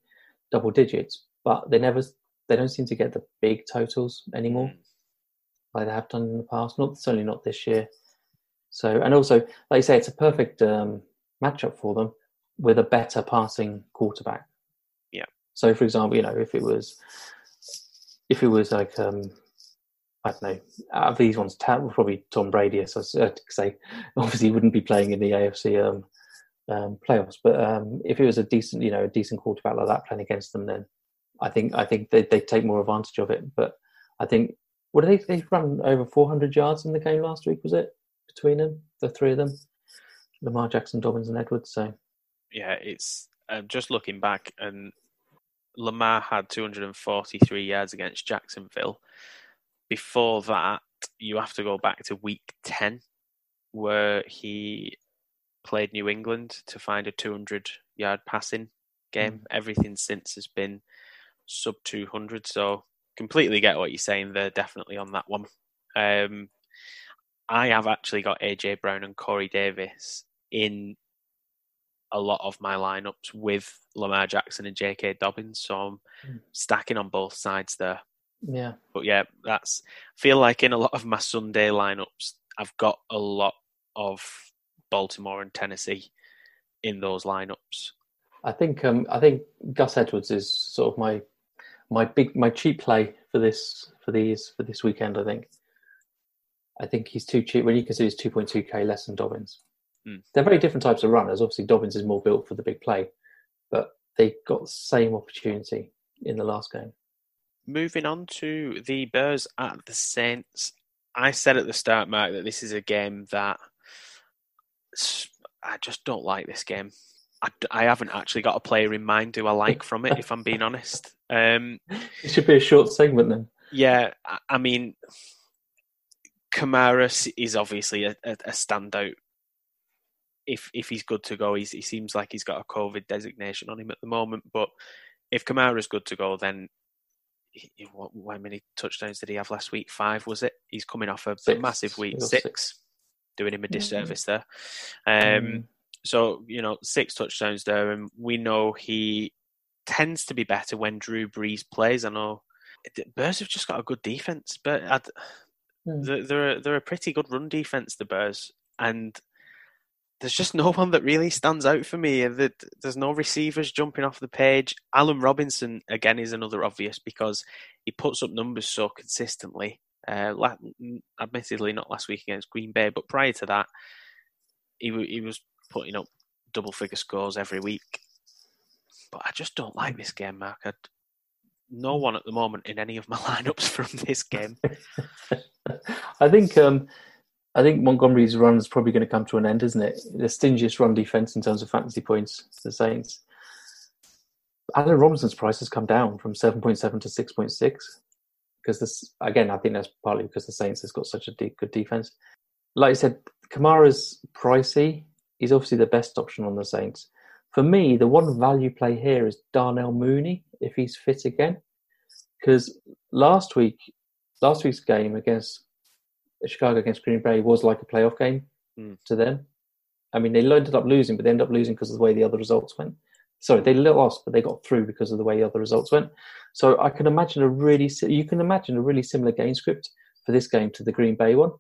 double digits, but they never they don't seem to get the big totals anymore, mm. like they have done in the past. Not certainly not this year. So and also, like you say, it's a perfect um, matchup for them with a better passing quarterback. Yeah. So, for example, you know, if it was if it was like um, I don't know, out of these ones, probably Tom Brady. So I'd say obviously he wouldn't be playing in the AFC um, um, playoffs. But um, if it was a decent, you know, a decent quarterback like that playing against them, then I think I think they they take more advantage of it. But I think what did they they run over 400 yards in the game last week? Was it between them, the three of them, Lamar Jackson, Dobbins, and Edwards? So yeah, it's um, just looking back, and Lamar had 243 yards against Jacksonville. Before that, you have to go back to week 10, where he played New England to find a 200 yard passing game. Mm. Everything since has been sub 200. So completely get what you're saying. They're definitely on that one. Um, I have actually got AJ Brown and Corey Davis in a lot of my lineups with Lamar Jackson and J.K. Dobbins, so I'm mm. stacking on both sides there. Yeah, but yeah, that's I feel like in a lot of my Sunday lineups, I've got a lot of Baltimore and Tennessee in those lineups. I think um, I think Gus Edwards is sort of my my big my cheap play for this for these for this weekend. I think. I think he's too cheap when you consider he's two point two k less than Dobbins. Mm. They're very different types of runners. Obviously, Dobbins is more built for the big play, but they got the same opportunity in the last game. Moving on to the Bears at the Saints. I said at the start, Mark, that this is a game that I just don't like this game. I, I haven't actually got a player in mind who I like from it, if I'm being honest. Um, it should be a short segment then. Yeah, I, I mean, Kamara is obviously a, a, a, standout. If if he's good to go, he's, he seems like he's got a COVID designation on him at the moment. But if Kamara's good to go, then he, what, how many touchdowns did he have last week? Five was it? He's coming off a, a massive week, six. six doing him a disservice there. Um, mm. So you know, six touchdowns there, and we know he tends to be better when Drew Brees plays. I know Bears have just got a good defense, but mm. they're they're a pretty good run defense. The Bears and there's just no one that really stands out for me. There's no receivers jumping off the page. Allen Robinson again is another obvious because he puts up numbers so consistently. Uh, admittedly, not last week against Green Bay, but prior to that, he he was putting up double figure scores every week. But I just don't like this game, Mark. I'd, no one at the moment in any of my lineups from this game. I think um, I think Montgomery's run is probably going to come to an end, isn't it? The stingiest run defense in terms of fantasy points the Saints. Allen Robinson's price has come down from seven point seven to six point six because this again, I think that's partly because the Saints has got such a de- good defense. Like I said, Kamara's pricey. He's obviously the best option on the Saints. For me, the one value play here is Darnell Mooney if he's fit again, because last week, last week's game against Chicago against Green Bay was like a playoff game mm. to them. I mean, they ended up losing, but they ended up losing because of the way the other results went. Sorry, they lost, but they got through because of the way the other results went. So I can imagine a really you can imagine a really similar game script for this game to the Green Bay one.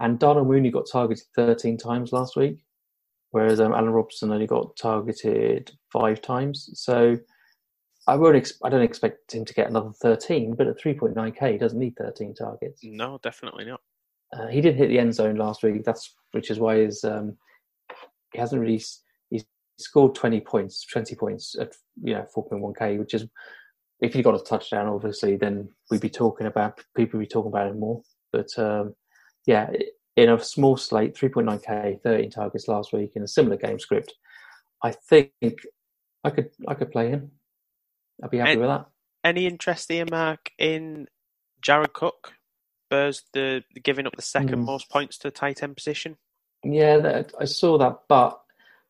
And Darnell Mooney got targeted 13 times last week, whereas um, Allen Robinson only got targeted five times. So I won't. Ex- I don't expect him to get another 13, but at 3.9k, he doesn't need 13 targets. No, definitely not. Uh, he did hit the end zone last week. That's which is why his um, he hasn't really scored 20 points, 20 points at you know 4.1k, which is if he got a touchdown, obviously, then we'd be talking about people would be talking about it more. But um, yeah, in a small slate, 3.9k, 13 targets last week in a similar game script, I think I could I could play him. I'd be happy with that. Any interest here, Mark, in Jared Cook, Spurs the giving up the second Mm. most points to the tight end position. Yeah, that, I saw that, but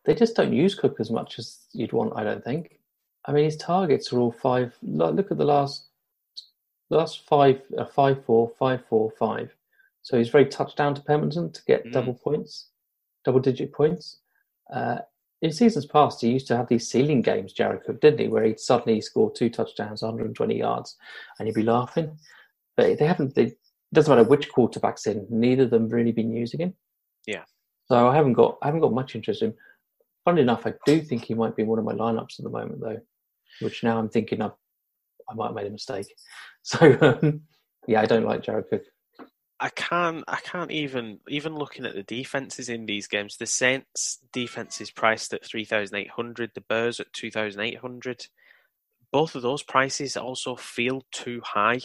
they just don't use Cook as much as you'd want. I don't think. I mean, his targets are all five. Look at the last, last five, uh, five, four, five, four, five. So he's very touchdown dependent to Pemberton to get Mm. double points, double digit points. Uh, in seasons past, he used to have these ceiling games, Jared Cook, didn't he? Where he'd suddenly score two touchdowns, 120 yards, and you'd be laughing. But they haven't. They, it doesn't matter which quarterback's in. Neither of them really been using him. Yeah. So I haven't got I haven't got much interest in him. Funnily enough, I do think he might be in one of my lineups at the moment, though, which now I'm thinking I, I might have made a mistake. So um, yeah, I don't like Jared Cook. I can't. I can't even. Even looking at the defenses in these games, the Saints' defense is priced at three thousand eight hundred. The Bears at two thousand eight hundred. Both of those prices also feel too high.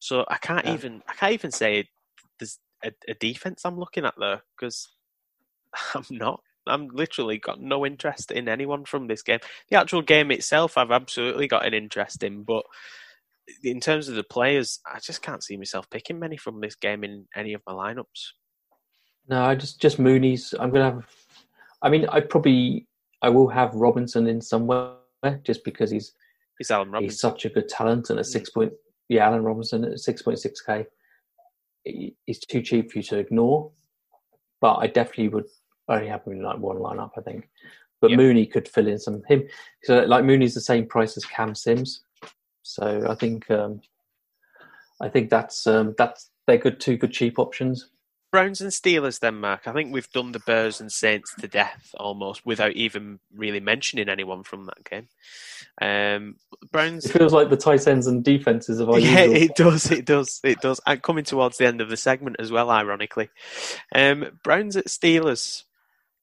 So I can't Yeah. even. I can't even say there's a, a defense I'm looking at there because I'm not. I'm literally got no interest in anyone from this game. The actual game itself, I've absolutely got an interest in, but in terms of the players, I just can't see myself picking many from this game in any of my lineups. No, I just just Mooney's. I'm gonna have. I mean, I probably I will have Robinson in somewhere just because he's It's Allen Robinson. he's such a good talent and a six mm. point yeah Allen Robinson at six point six k. He's too cheap for you to ignore, but I definitely would only him in like one lineup. I think, but Yeah. Mooney could fill in some him. So like Mooney's the same price as Cam Sims, so I think um, I think that's um, that's they're good two good cheap options. Browns and Steelers, then, Mark. I think we've done the Bears and Saints to death almost without even really mentioning anyone from that game. Um, Browns. It feels like the tight ends and defenses of our Yeah, usual. it does. It does. It does. And coming towards the end of the segment as well, ironically. Um, Browns at Steelers.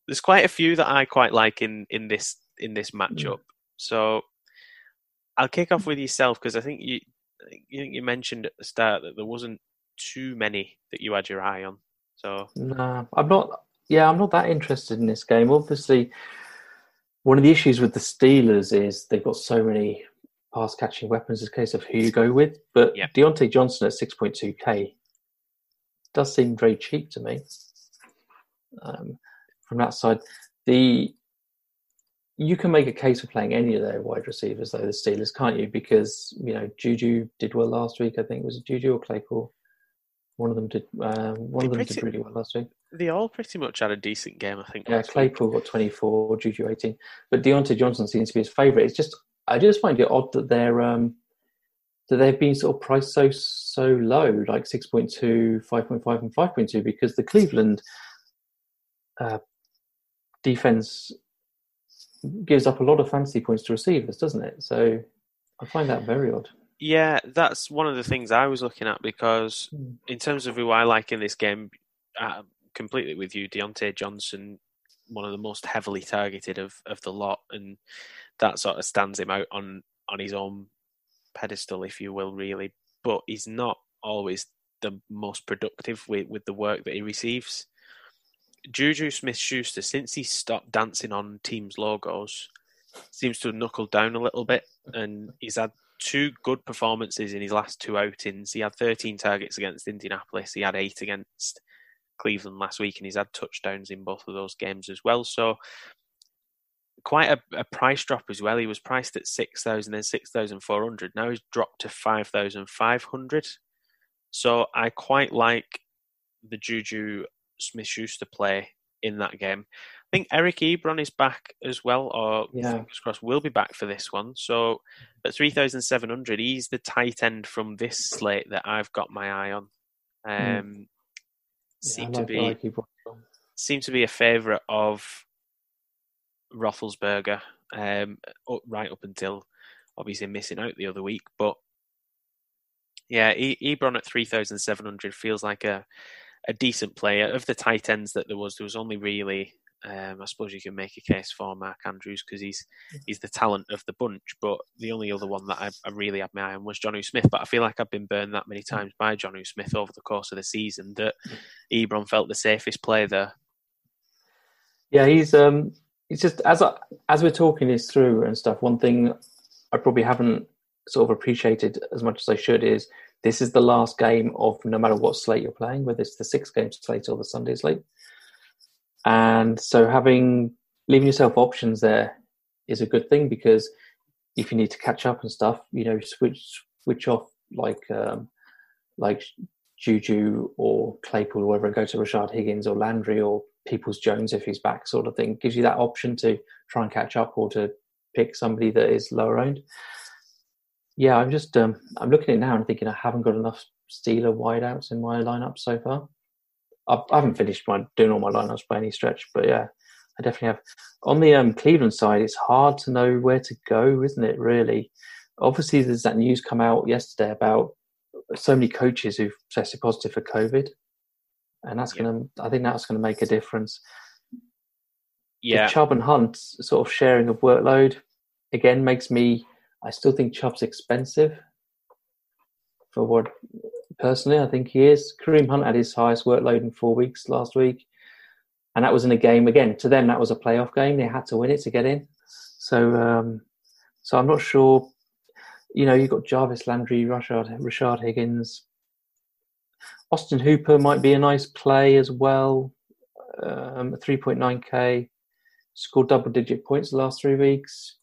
There's quite a few that I quite like in in this in this matchup. So I'll kick off with yourself because I think you you you mentioned at the start that there wasn't too many that you had your eye on. So Nah, I'm not. Yeah, I'm not that interested in this game. Obviously, one of the issues with the Steelers is they've got so many pass catching weapons. It's a case of who you go with. But Yeah. Diontae Johnson at 6.2k does seem very cheap to me. Um, from that side, the you can make a case for playing any of their wide receivers, though the Steelers, can't you? Because you know Juju did well last week. I think was it Juju or Claypool. One of them did. Um, one of them pretty- did really well last week. they all pretty much had a decent game, I think. Yeah, last week. Claypool got 24, Juju 18. But Diontae Johnson seems to be his favourite. It's just, I just find it odd that they're, um, that they've been sort of priced so, so low, like 6.2, 5.5 and 5.2, because the Cleveland uh, defence gives up a lot of fantasy points to receivers, doesn't it? So I find that very odd. Yeah, that's one of the things I was looking at because, Hmm. in terms of who I like in this game, I'm completely with you. Diontae Johnson, one of the most heavily targeted of, of the lot, and that sort of stands him out on, on his own pedestal, if you will, really. But he's not always the most productive with, with the work that he receives. Juju Smith Schuster, since he stopped dancing on teams' logos, seems to have knuckled down a little bit, and he's had two good performances in his last two outings. He had 13 targets against Indianapolis. He had eight against Cleveland last week, and he's had touchdowns in both of those games as well. So quite a, a price drop as well. He was priced at 6,000 and 6,400. Now he's dropped to 5,500. So I quite like the Juju Smith Schuster play in that game. I think Eric Ebron is back as well, or Yeah. fingers crossed will be back for this one. So at 3,700, he's the tight end from this slate that I've got my eye on. Mm. Um, Yeah, seem to be seem to be a favourite of Roethlisberger, um, right up until obviously missing out the other week. But yeah, e- Ebron at three thousand seven hundred feels like a a decent player of the tight ends that there was. There was only really. Um, I suppose you can make a case for Mark Andrews because he's he's the talent of the bunch. But the only other one that I, I really had my eye on was Jonnu Smith. But I feel like I've been burned that many times by Jonnu Smith over the course of the season that Ebron felt the safest play there. Yeah, he's um he's just as I, as we're talking this through and stuff. One thing I probably haven't sort of appreciated as much as I should is this is the last game of no matter what slate you're playing, whether it's the six game slate or the Sunday slate. And so having leaving yourself options there is a good thing because if you need to catch up and stuff, you know, switch switch off like um, like Juju or Claypool or whatever, and go to Rashard Higgins or Landry or Peoples Jones if he's back, sort of thing. Gives you that option to try and catch up or to pick somebody that is lower owned. Yeah, I'm just um, I'm looking at it now and thinking I haven't got enough Steeler wideouts in my lineup so far. I've, I haven't finished my doing all my lineups by any stretch, but yeah, I definitely have. On the um, Cleveland side, it's hard to know where to go, isn't it? Really, obviously, there's that news come out yesterday about so many coaches who've tested positive for COVID, and that's yeah. going to. I think that's going to make a difference. Yeah, Chubb and Hunt sort of sharing of workload again makes me. I still think Chubb's expensive for what personally I think he is. Kareem Hunt had his highest workload in four weeks last week and that was in a game again. To them, that was a playoff game. They had to win it to get in. So, um, so I'm not sure. You know, you've got Jarvis Landry, Rashard, Rashard Higgins, Austin Hooper might be a nice play as well. Um, 3.9k, scored double-digit points the last three weeks.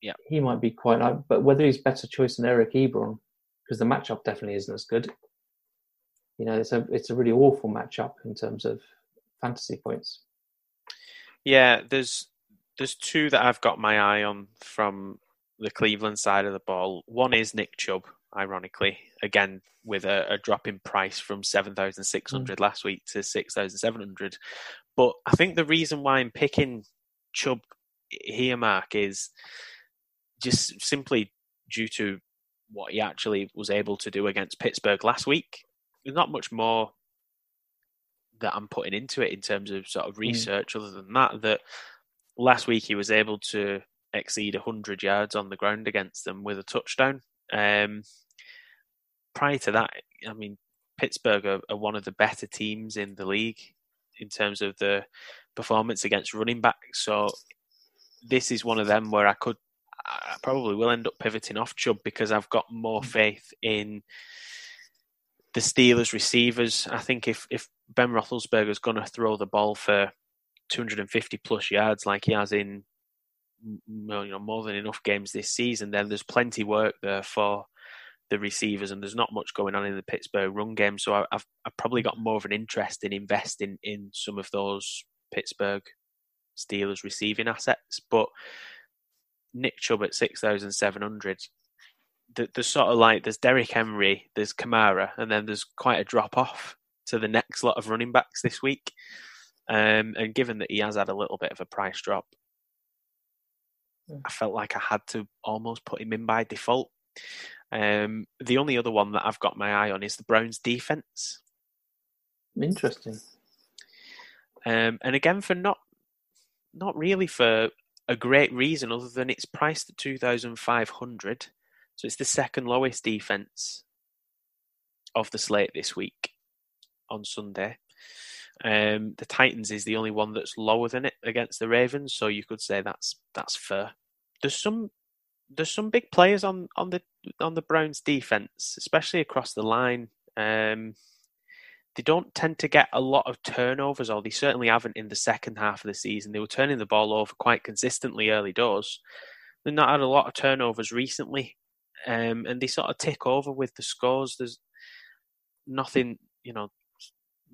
Yeah, he might be quite. But whether he's better choice than Eric Ebron, because the matchup definitely isn't as good. You know, it's a it's a really awful matchup in terms of fantasy points. Yeah, there's there's two that I've got my eye on from the Cleveland side of the ball. One is Nick Chubb, ironically, again with a, a drop in price from seven thousand six hundred mm. last week to six thousand seven hundred. But I think the reason why I'm picking Chubb here, Mark, is just simply due to what he actually was able to do against Pittsburgh last week. There's not much more that I'm putting into it in terms of sort of mm. research. Mm. Other than that, that last week he was able to exceed 100 yards on the ground against them with a touchdown. Um, prior to that, I mean, Pittsburgh are, are, one of the better teams in the league in terms of the performance against running backs. So this is one of them where I could, I probably will end up pivoting off Chubb because I've got more mm. faith in the Steelers receivers. I think if if Ben Roethlisberger is going to throw the ball for 250 plus yards like he has in you know more than enough games this season, then there's plenty work there for the receivers, and there's not much going on in the Pittsburgh run game. So I've I've probably got more of an interest in investing in some of those Pittsburgh Steelers receiving assets, but. Nick Chubb at six thousand seven hundred there's sort of like there's Derrick Henry, there's Kamara, and then there's quite a drop off to the next lot of running backs this week. Um, and given that he has had a little bit of a price drop, I felt like I had to almost put him in by default. Um, the only other one that I've got my eye on is the Browns defense. Interesting. Um, and again, for not not really for a great reason other than it's priced at two thousand five hundred. So it's the second lowest defense of the slate this week on Sunday. Um, the Titans is the only one that's lower than it against the Ravens, so you could say that's that's fair. There's some there's some big players on on the on the Browns defense, especially across the line. Um, they don't tend to get a lot of turnovers, or they certainly haven't in the second half of the season. They were turning the ball over quite consistently early doors. They've not had a lot of turnovers recently, um, and they sort of tick over with the scores. There's nothing, you know,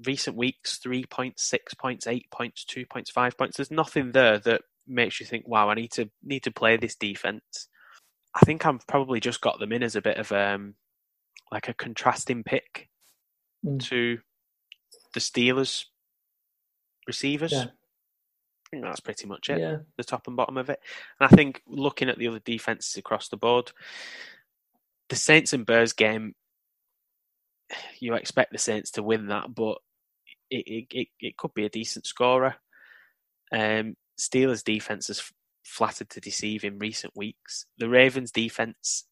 recent weeks three points, six points, eight points, two points, five points. There's nothing there that makes you think, wow, I need to need to play this defense. I think I've probably just got them in as a bit of um like a contrasting pick mm. to the Steelers receivers. Yeah. I think that's pretty much it. Yeah. The top and bottom of it. And I think looking at the other defenses across the board, the Saints and Bears game, you expect the Saints to win that, but it it, it could be a decent scorer. Um, Steelers defense has flattered to deceive in recent weeks. The Ravens defense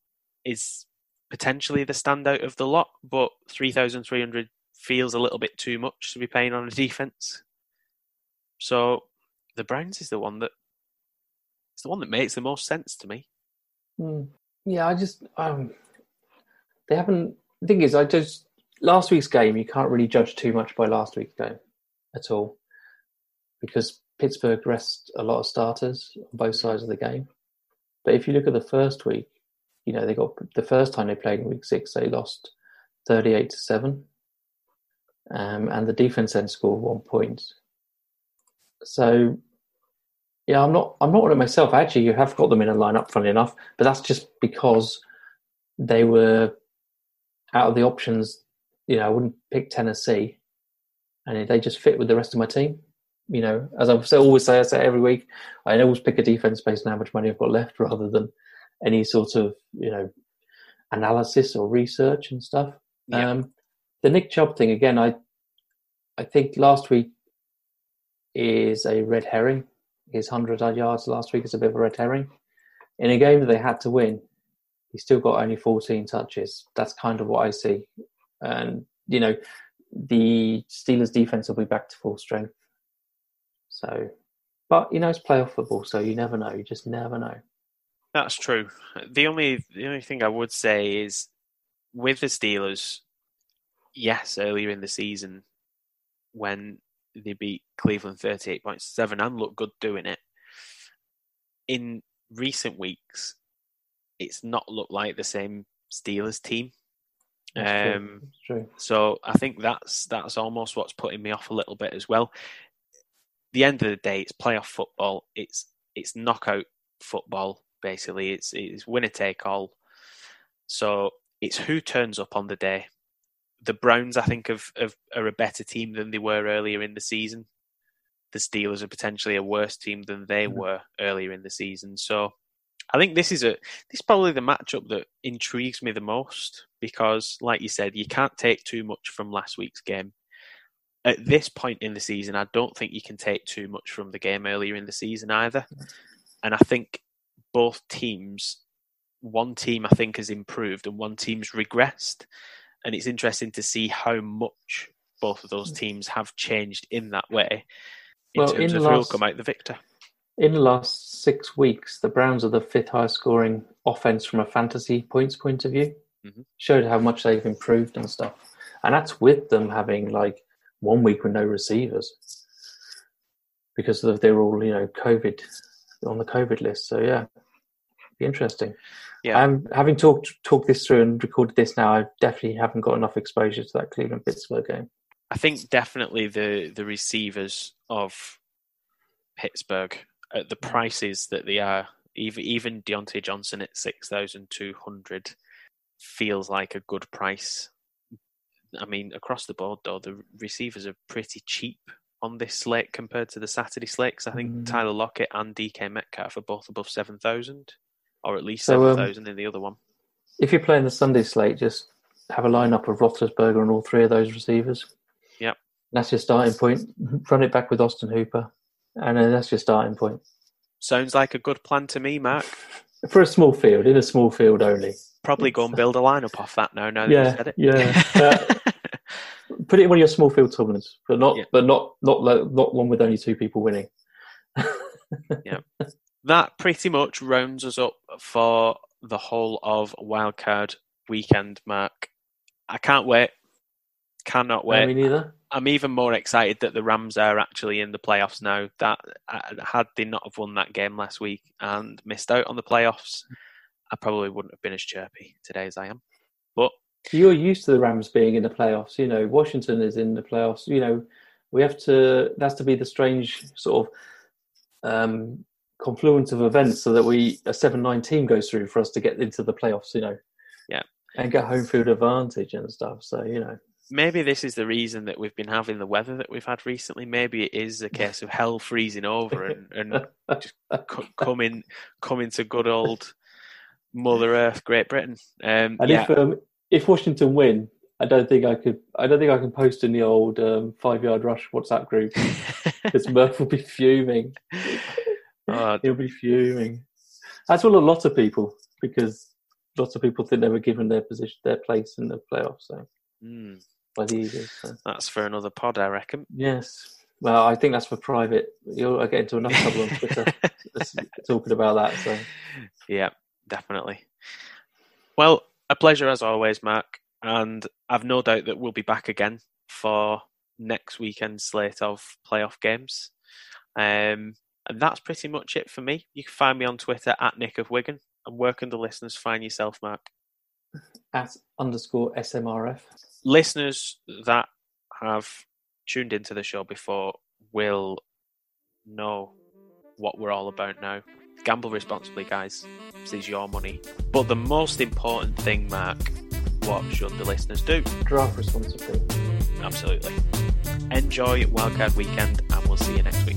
is potentially the standout of the lot, but 3,300 feels a little bit too much to be paying on a defense. So the Browns is the one that it's the one that makes the most sense to me. Mm. Yeah, I just um, they haven't The thing is, I just last week's game you can't really judge too much by last week's game at all because Pittsburgh rest a lot of starters on both sides of the game. But if you look at the first week, you know they got the first time they played in week six, they lost thirty-eight to seven, um, and the defense then scored one point. So, yeah, I'm not I'm not one of myself. Actually, you have got them in a lineup, funny enough, but that's just because they were out of the options. You know, I wouldn't pick Tennessee, and they just fit with the rest of my team. You know, as I always say, I say every week, I always pick a defense based on how much money I've got left, rather than any sort of you know analysis or research and stuff. Yeah. Um, the Nick Chubb thing again, I I think last week is a red herring. His hundred yards last week is a bit of a red herring. In a game that they had to win, he still got only 14 touches. That's kind of what I see. And you know, the Steelers defense will be back to full strength. So, but you know, it's playoff football, so you never know. You just never know. That's true. The only the only thing I would say is with the Steelers, yes, earlier in the season when they beat Cleveland thirty eight point seven and looked good doing it. In recent weeks, it's not looked like the same Steelers team. That's true. Um, That's true. so I think that's that's almost what's putting me off a little bit as well. The end of the day, it's playoff football. It's it's knockout football. Basically, it's it's winner take all. So it's who turns up on the day. The Browns, I think, have, have, are a better team than they were earlier in the season. The Steelers are potentially a worse team than they Mhm. were earlier in the season. So I think this is a this is probably the matchup that intrigues me the most because, like you said, you can't take too much from last week's game. At this point in the season, I don't think you can take too much from the game earlier in the season either. And I think both teams, one team I think has improved and one team's regressed. And it's interesting to see how much both of those teams have changed in that way in Well, terms in of the who'll last- come out the victor. In the last six weeks, the Browns are the fifth highest scoring offense from a fantasy points point of view. Mhm. Showed how much they've improved and stuff. And that's with them having like one week with no receivers because of they're all, you know, COVID on the COVID list. So yeah, be interesting. Yeah. I'm having talked talked this through and recorded this now. I definitely haven't got enough exposure to that Cleveland Pittsburgh game. I think definitely the the receivers of Pittsburgh at the prices that they are, even even Diontae Johnson at six thousand two hundred feels like a good price. I mean, across the board though, the receivers are pretty cheap on this slate compared to the Saturday slate. 'cause I think Mm. Tyler Lockett and DK Metcalf are both above seven thousand, or at least So, seven um, thousand in the other one. If you're playing the Sunday slate, just have a lineup of Roethlisberger and all three of those receivers. Yep. That's your starting point. Run it back with Austin Hooper, and then that's your starting point Sounds like a good plan to me, Mark. for a small field. In a small field only. Probably go and build a lineup off that now. Now that Yeah, you said it. yeah. Uh, Put it in one of your small field tournaments, but not, Yeah. but not, not, not one with only two people winning. that pretty much rounds us up for the whole of wildcard weekend, Mark. I can't wait. Cannot No, wait. me neither. I'm even more excited that the Rams are actually in the playoffs now. That uh, had they not have won that game last week and missed out on the playoffs, I probably wouldn't have been as chirpy today as I am. But You're used to the Rams being in the playoffs. You know, Washington is in the playoffs. You know, we have to. That's to be the strange sort of um, confluence of events, so that we a seven nine team goes through for us to get into the playoffs. You know, Yeah. and get home field advantage and stuff. So you know, maybe this is the reason that we've been having the weather that we've had recently. Maybe it is a case of hell freezing over and, and just co- coming coming to good old Mother Earth, Great Britain. Um, and yeah, if um, if Washington win, I don't think I could. I don't think I can post in the old um, five yard rush WhatsApp group because Murph will be fuming. Oh, He'll be fuming. As will a lot of people because lots of people think they were given their position, their place in the playoffs. So mm, by the Eagles. So. that's for another pod, I reckon. Yes. Well, I think that's for private. You'll get into another trouble on Twitter talking about that. So Yeah, definitely. Well, a pleasure as always, Mark. and I've no doubt that we'll be back again for next weekend's slate of playoff games. Um, and that's pretty much it for me. You can find me on Twitter at Nick of Wigan. And where can the listeners find yourself, Mark? At underscore SMRF. Listeners that have tuned into the show before will know what we're all about now. Gamble responsibly, guys. This is your money. But the most important thing, Mark, what should the listeners do? Draft responsibly. Absolutely. Enjoy Wildcard Weekend, and we'll see you next week.